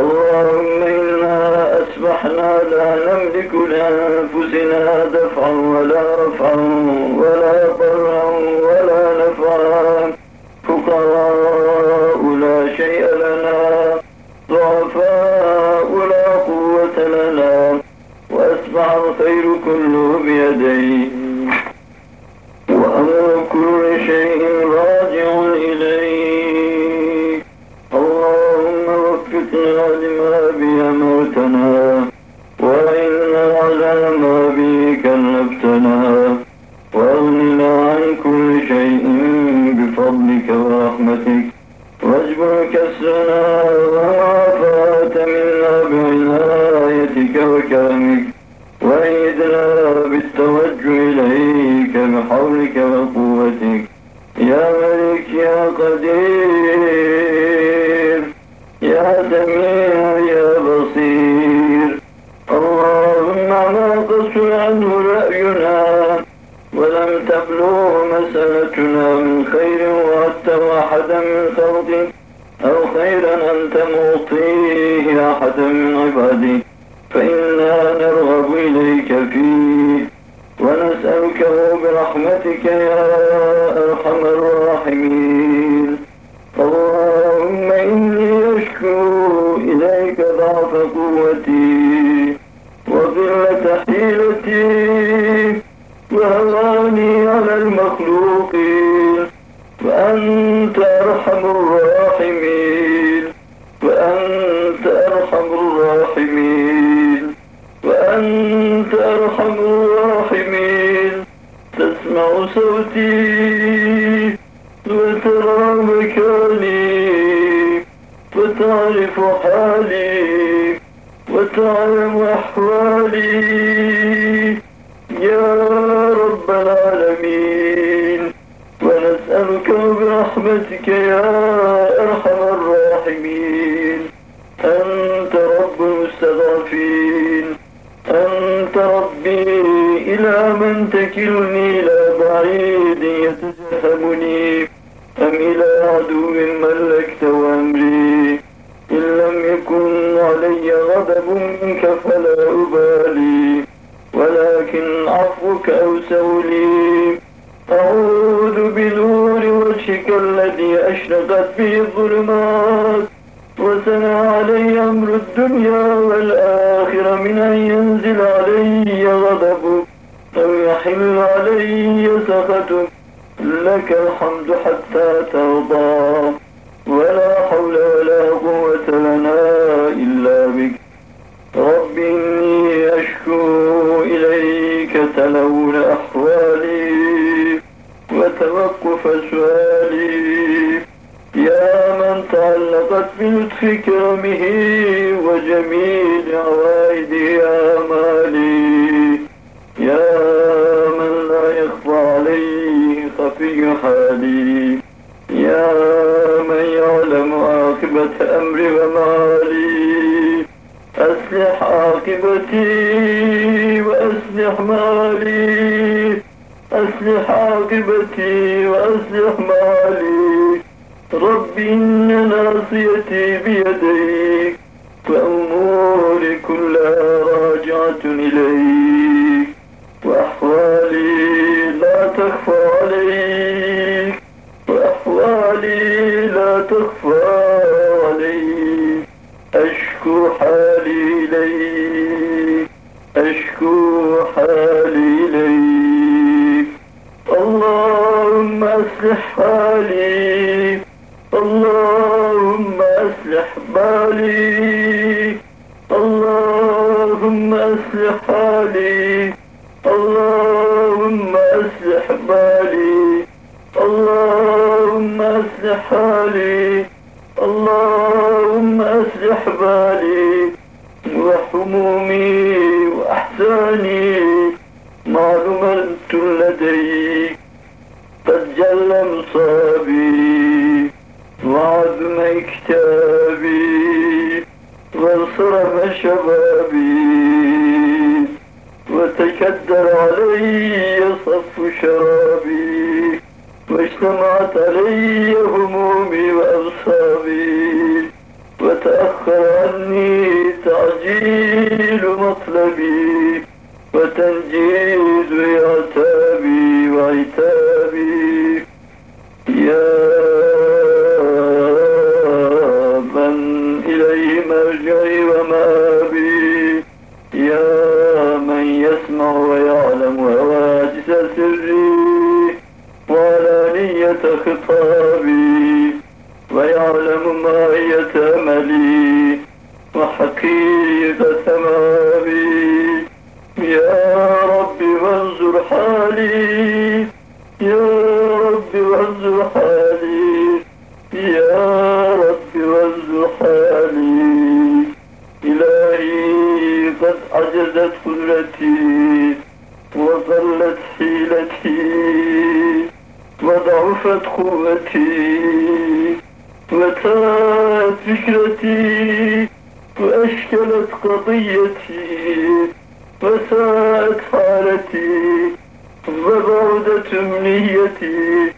اللهم إنا أصبحنا لا نملك لأنفسنا دفعا ولا رفعا ولا ضرا ولا نفعا. فقراء لا شيء لنا ضعفاء لا قوة لنا. وأصبح الخير كله بيديه وأمر كل شيء وعافاة منا بعنايتك وكرمك بالتوجه إليك بحولك وقوتك وقلة حيلتي وهواني على المخلوقين وأنت أرحم الراحمين وأنت أرحم الراحمين وأنت أرحم الراحمين. تسمع صوتي وترى مكاني وتعرف حالي. وتعلم أحوالي يا رب العالمين. ونسألك برحمتك يا أرحم الراحمين. أنت رب المستضعفين. أنت ربي إلى من تكلني إلى بعيد يتجهمني أم إلى عدو أشرقت به الظلمات. وسنى علي أمر الدنيا والآخرة من أن ينزل علي غضبك أو يحل علي سخطك لك الحمد حتى ترضى. ولا حول ولا قوة لنا إلا بك. رب إني أشكو إليك تلون أحوالي. وتوقف سؤالي يا من تعلقت بلطف كرمه وجميل عوائد آمالي. يا من لا يخفى عليه خفي حالي. يا من يعلم عاقبة أمري ومالي. أصلح عاقبتي وأصلح مالي. أصلح عاقبتي وأصلح مالي. رب إن ناصيتي بيديك وأموري كلها راجعة إليك. قد جل مصابي وعظم كتابي وانصرف شبابي وتكدر علي صف شرابي واجتمعت علي همومي وأبصابي وتأخر عني تعجيل مطلبي وتنجيز عتابي وعتابي يا من إليه مرجعي ومآبي يا من يسمع ويعلم هواجس سري. وعلانية خطابي. ويعلم ماهية أملي وحقيقة قضيتي وساءت حالتي وبعدت أمنيتي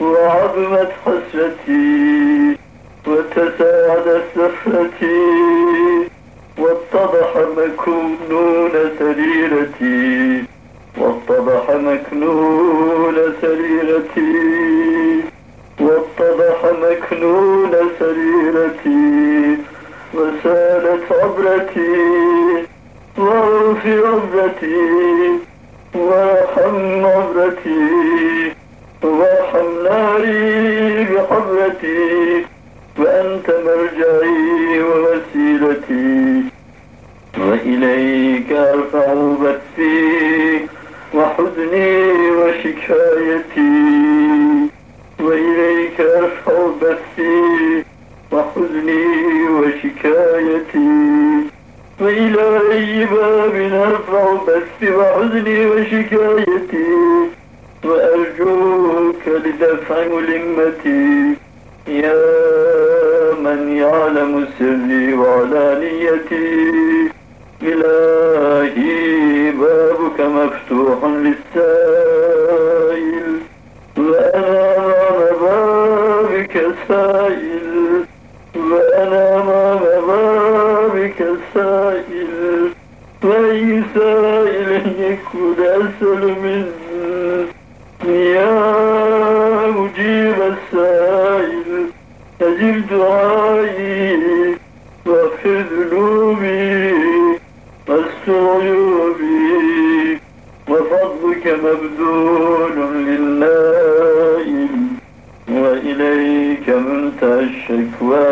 وعظمت حسرتي وتساعدت سفرتي واتضح مكنون سريرتي واتضح مكنون سريرتي واتضح مكنون سريرتي. وسالت عبرتي واغفر عبرتي وارحم عبرتي وارحم ناري بحبرتي وأنت مرجعي ووسيلتي وإليك أرفع بثي وحزني وشكايتي وإليك أرفع بثي وحزني وشكايتي وإلى أي باب أرفع بثي وحزني وشكايتي وأرجوك لدفع ملمتي يا من يعلم سري وعلانيتي إلهي بابك مفتوح للسائل. وأنا أمام بابك سائل وأنا أمام بابك سائل وأي سائل يكون أسأل مني يا مجيب السائل أجب دعائي واغفر ذنوبي واستر عيوبي وفضلك مبذول للنائل وإليك منتهى الشكوى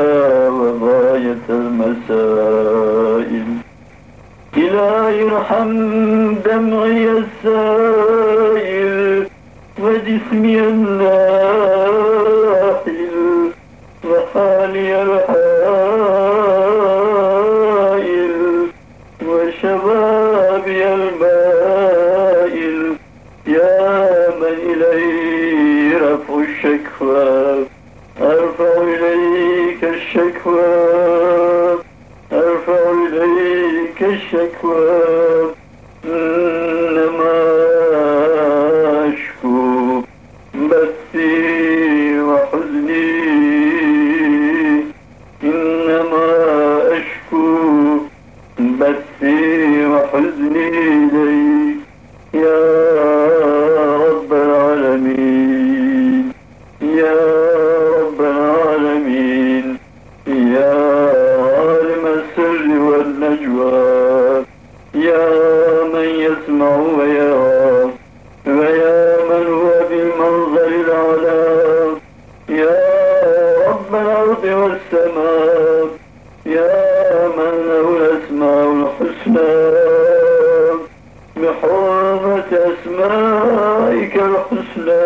وغاية المسائل. إلهي ارحم دمعي السائل وجسمي الناحل وحالي الحائل. الشكوى أرفع إليك الشكوى. أرفع إليك الشكوى. Hüsnü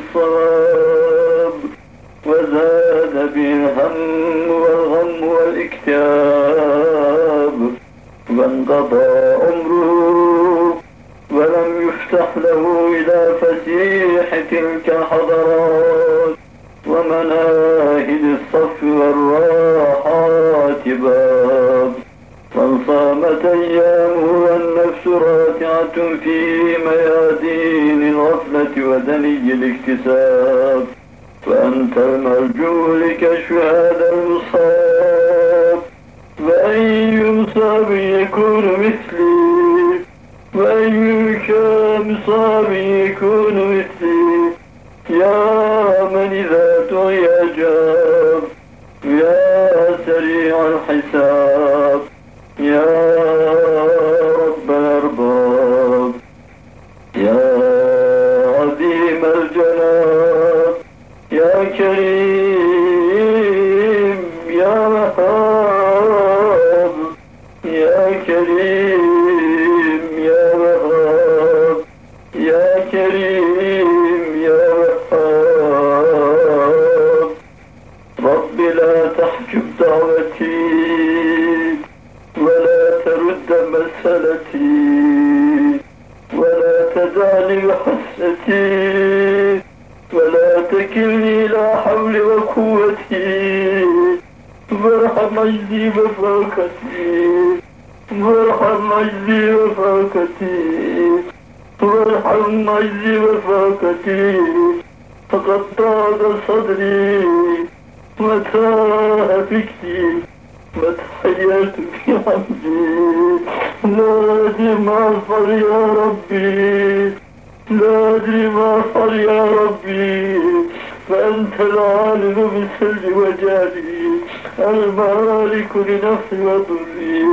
الصواب وزاد به الهم والغم والاكتئاب. وانقضى عمره ولم يفتح له إلى فسيح تلك الحضارات الاكتساب فأنت المرجو لكشف هذا المصاب فأي مصاب يكون مثلي وأي مصاب يكون مثلي يا من إذا تعي أجاب بحسنتي ولا تكلني إلى حول وقوتي وارحم عجزي وفاقتي. وارحم عجزي وفاقتي. وارحم عجزي وفاقتي. فقد طال صدري. وتاه فكري وتحيات في حمدي لا ما أفعل يا ربي. لا أدري ما أفعل يا ربي فأنت العالم بالسر وجاري المالك لنفسي وضري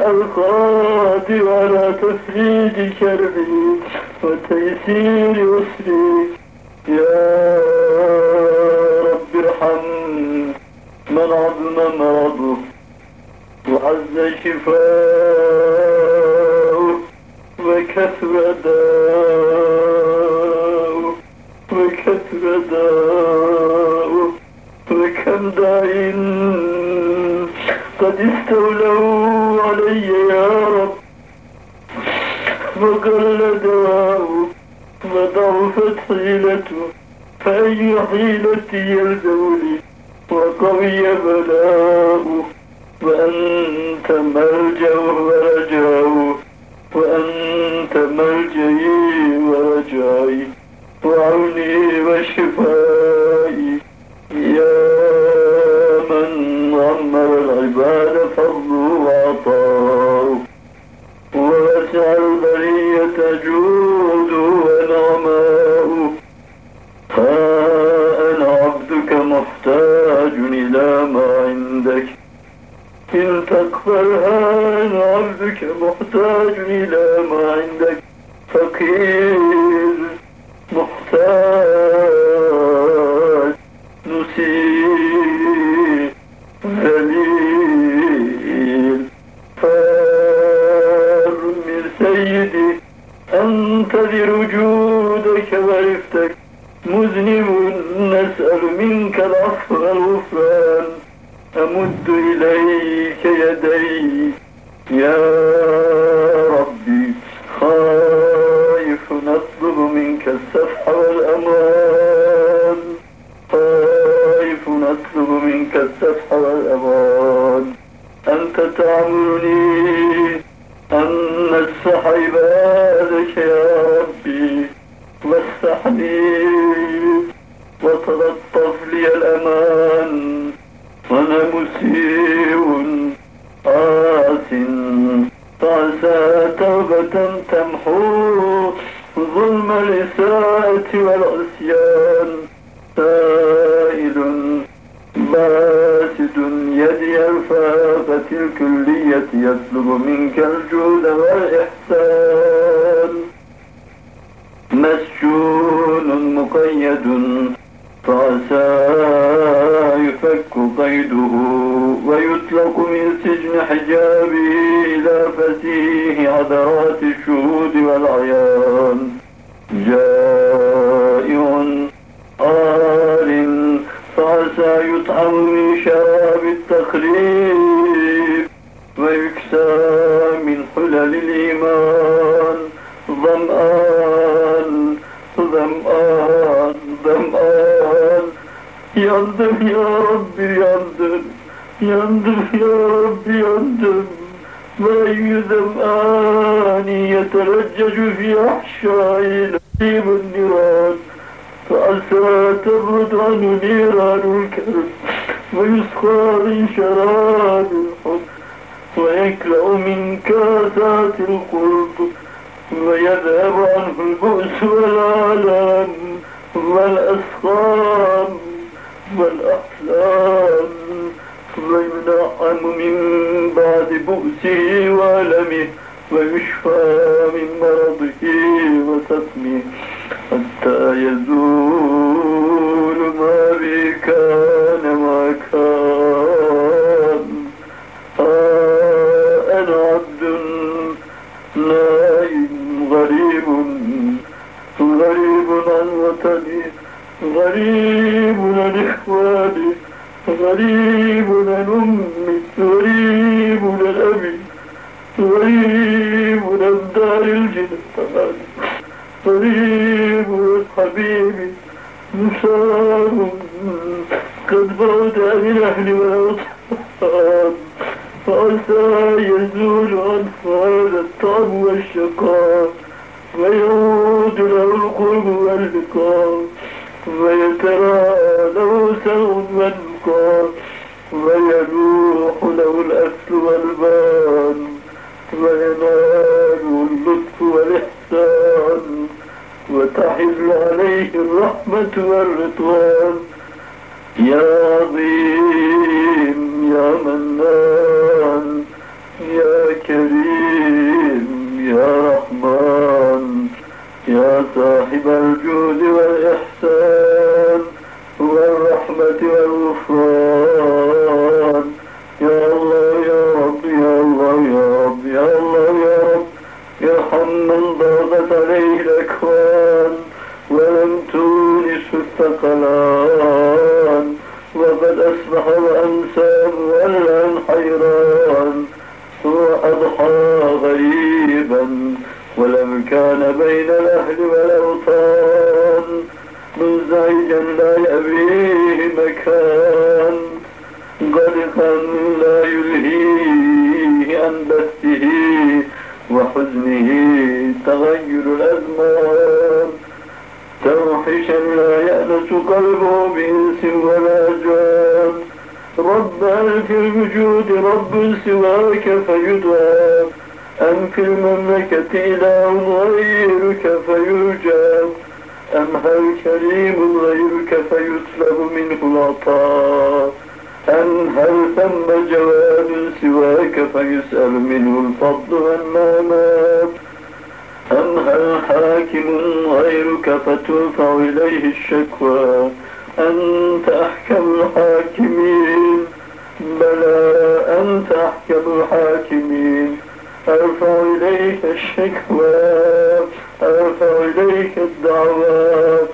القادر على تفريج كربي وتيسير أسري يا رب ارحم من عظم مرضه وعز شفاؤه وكثر داؤه وكثر داؤه وكم داء قد استولوا علي يا رب وقل دواؤه وضعفت حيلته فأي حيلة يلزمني وقوي بلاؤه وأنت ملجأه ورجاؤه وأنت ملجئي ورجائي وعوني وشفائي. يا من عمر العباد فضله وعطاؤه ووسع البرية جوده ونعماؤه ها أنا عبدك محتاج إلى ما إن تقبلها أنا عبدك محتاج إلى ما عندك. فقير محتاج. نسير. ذليل. فار من سيدي. أنتظر جودك ورفتك مذنب نسأل منك العفو والغفران. أمد إليك يدي يا ربي خائف نطلب منك السفح والأمان خائف نطلب منك السفح والأمان أنت تعمرني أن نسح الكلية يطلب منك الجود والإحسان. مسجون مقيد فعسى يفك قيده ويطلق من سجن حجابه إلى فسيح عذرات الشهود والعيان. جائع كاسا يطعم من شراب التخريب من حلل الإيمان. ظمآن ظمآن ظمآن. yandım ya Rabbi yandım yandım ya Rabbi yandım وأي ذمآن يترجج في أحشاء نسيم النيران. فعسى تبرد عنه نيران الكرب. ويسقى من شراب الحب. ويكلأ من كاسات القرب ويذهب عنه البؤس والآلام والأسقام والأحلام وينعم من بعد بؤسه وألمه ويشفى من مرضه وسقمه حتى يزول ما به كان ما كان. نائم غريب غريب عن وطني غريب عن غريب عن غريب عن غريب عن الجنان غريب عن حبيبي قد بعد عن الأهل والأصحاب فعسى يزول عن هذا الطعم والشقاء ويعود له القرب واللقاء ويترى له سوء والنقاء ويلوح له الأسل والبان وينال اللطف والإحسان وتحل عليه الرحمة والرضوان يا عظيم يا منان كريم يا رحمن يا صاحب الجود والإحسان والرحمة والغفران. يا الله يا رب يا الله يا رب يا الله يا رب ارحم من ضاقت عليه الأكوان. ولم تونس الثقلان. وقد أصبح وأمسى مولى حيران. وأضحى غريبا ولم كان بين الأهل والأوطان. منزعجا لا يأبيه مكان. غرقا لا يلهيه عن بثه وحزنه تغير الأزمان. توحشا لا يأنس قلبه بإنس ولا جان. رب هل في الوجود رب سواك فيدعى أم في المملكة إله غيرك فيرجى أم هل كريم غيرك فيسلب منه العطاء. أم هل ثم جواد سواك فيسأل منه الفضل والنعمات أم هل حاكم غيرك فترفع إليه الشكوى. أنت أحكم الحاكمين. بلى أنت أحكم الحاكمين. أرفع إليك الشكوى. أرفع إليك الدعوات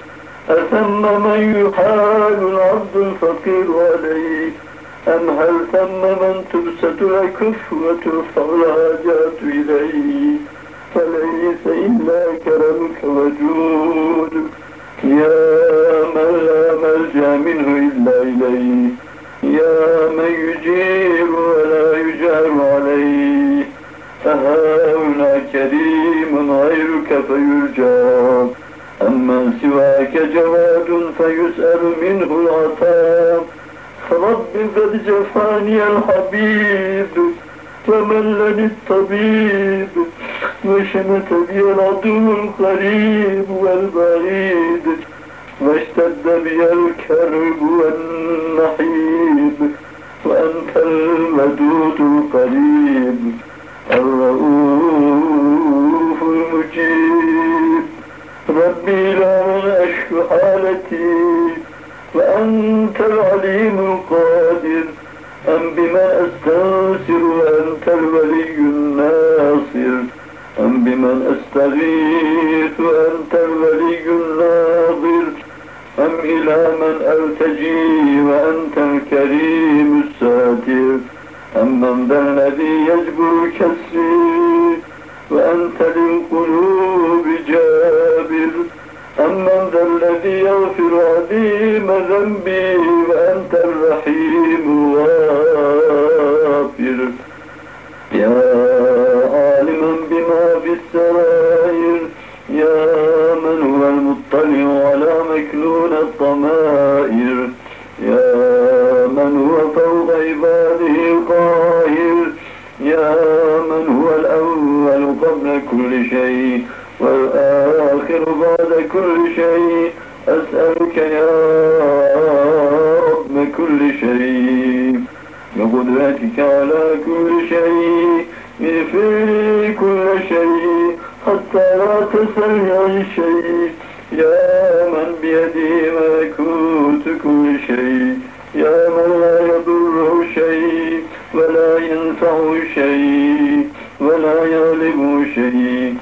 أثم من يحال العبد الفقير عليه أم هل ثم من تبسط الأكف وترفع الحاجات إليه فليس إلا كرمك وجودك يا من لا ملجأ منه إلا إليه. يا من يجير ولا يجار عليه. فهاهنا كريم غيرك فيرجى. أما سواك جواد فيسأل منه العطاء. رب قد جفاني الحبيب فملني الطبيب. وشمت بي العدو القريب والبعيد واشتد بي الكرب والنحيب. وأنت المدود القريب الرؤوف المجيب. ربي لا أشكو حالتي وأنت العليم القادر. أم بما أستنصر وأنت الولي الناصر. أم بمن أستغيث وأنت الولي الناظر؟ أم إلى من ألتجي وأنت الكريم الساتر؟ أم من ذا الذي يجبر كسري وأنت للقلوب جابر؟ أمن ذا الذي يغفر عظيم ذنبي وأنت الرحيم غافر؟ يا السرائر يا من هو المطلع على مكنون الضمائر يا من هو فوق عباده القاهر؟ يا من هو الأول قبل كل شيء؟ والآخر بعد كل شيء؟ أسألك يا رب كل شيء. بقدرتك على كل شيء اغفر كل شيء. لا تسألني عن شيء يا من بيده ملكوت كل شيء. يا من لا يضره شيء ولا ينفع شيء ولا يغلب شيء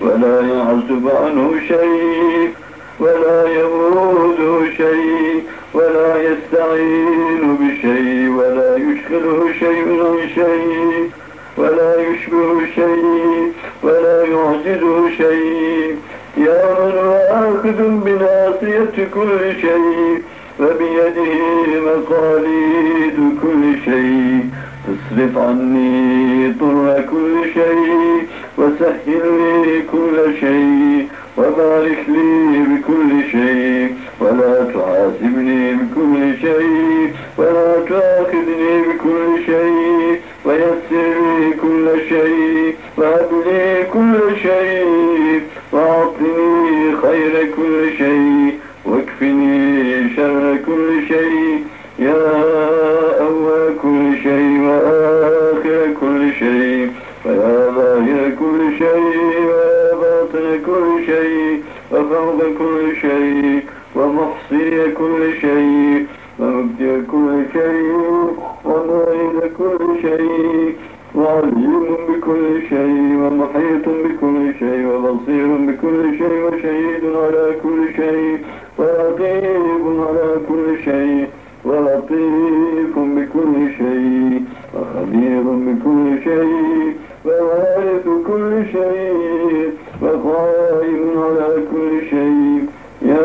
ولا يعزب عنه شيء ولا يموت شيء ولا يستعين بشيء ولا يشغله شيء عن شيء ولا يشبه شيء ولا يعجزه شيء. يا من هو آخذ بناصية كل شيء وبيده مقاليد كل شيء. أصرف عني ضر كل شيء وسهل لي كل شيء وبارك لي بكل شيء. ولا تعاتبني بكل شيء ولا تؤاخذني بكل شيء. ويسر لي كل شيء وهب لي خير كل شيء واكفني شر كل شيء. يا أول كل شيء وآخر كل شيء. ويا ظاهر كل شيء ويا باطن كل شيء. وفوق كل شيء ومحصي كل شيء. ومبدع كل شيء ومعيد كل شيء. وعليم بكل شيء ومحيط بكل شيء وبصير بكل شيء وشهيد على كل شيء ورقيب على كل شيء ولطيف بكل شيء وخبير بكل شيء ووارث كل شيء وقائم على كل شيء. يا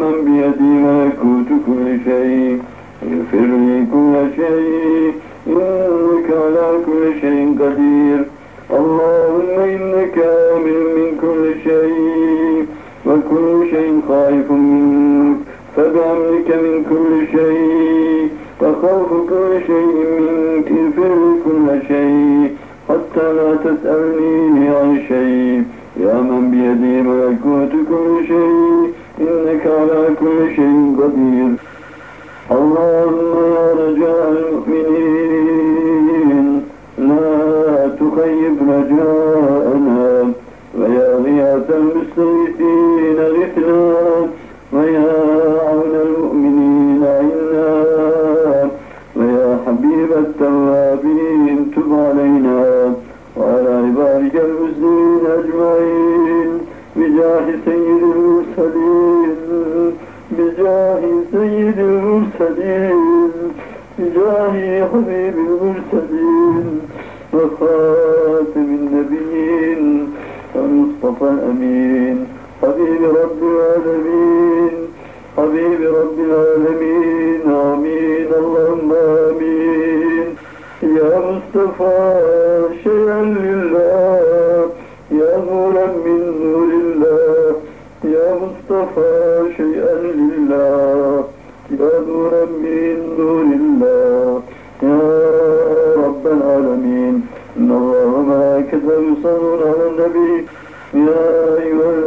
من بيدي ملكوت كل شيء اغفر لي كل شيء. شيء قدير. اللهم إنك آمن من كل شيء وكل شيء خائف منك. فبأمنك من كل شيء وخوف كل شيء منك اغفر كل شيء. وخاتم النبيين المصطفى الأمين حبيب رب العالمين حبيب رب العالمين آمين اللهم آمين. يا مصطفى النبي يا أيها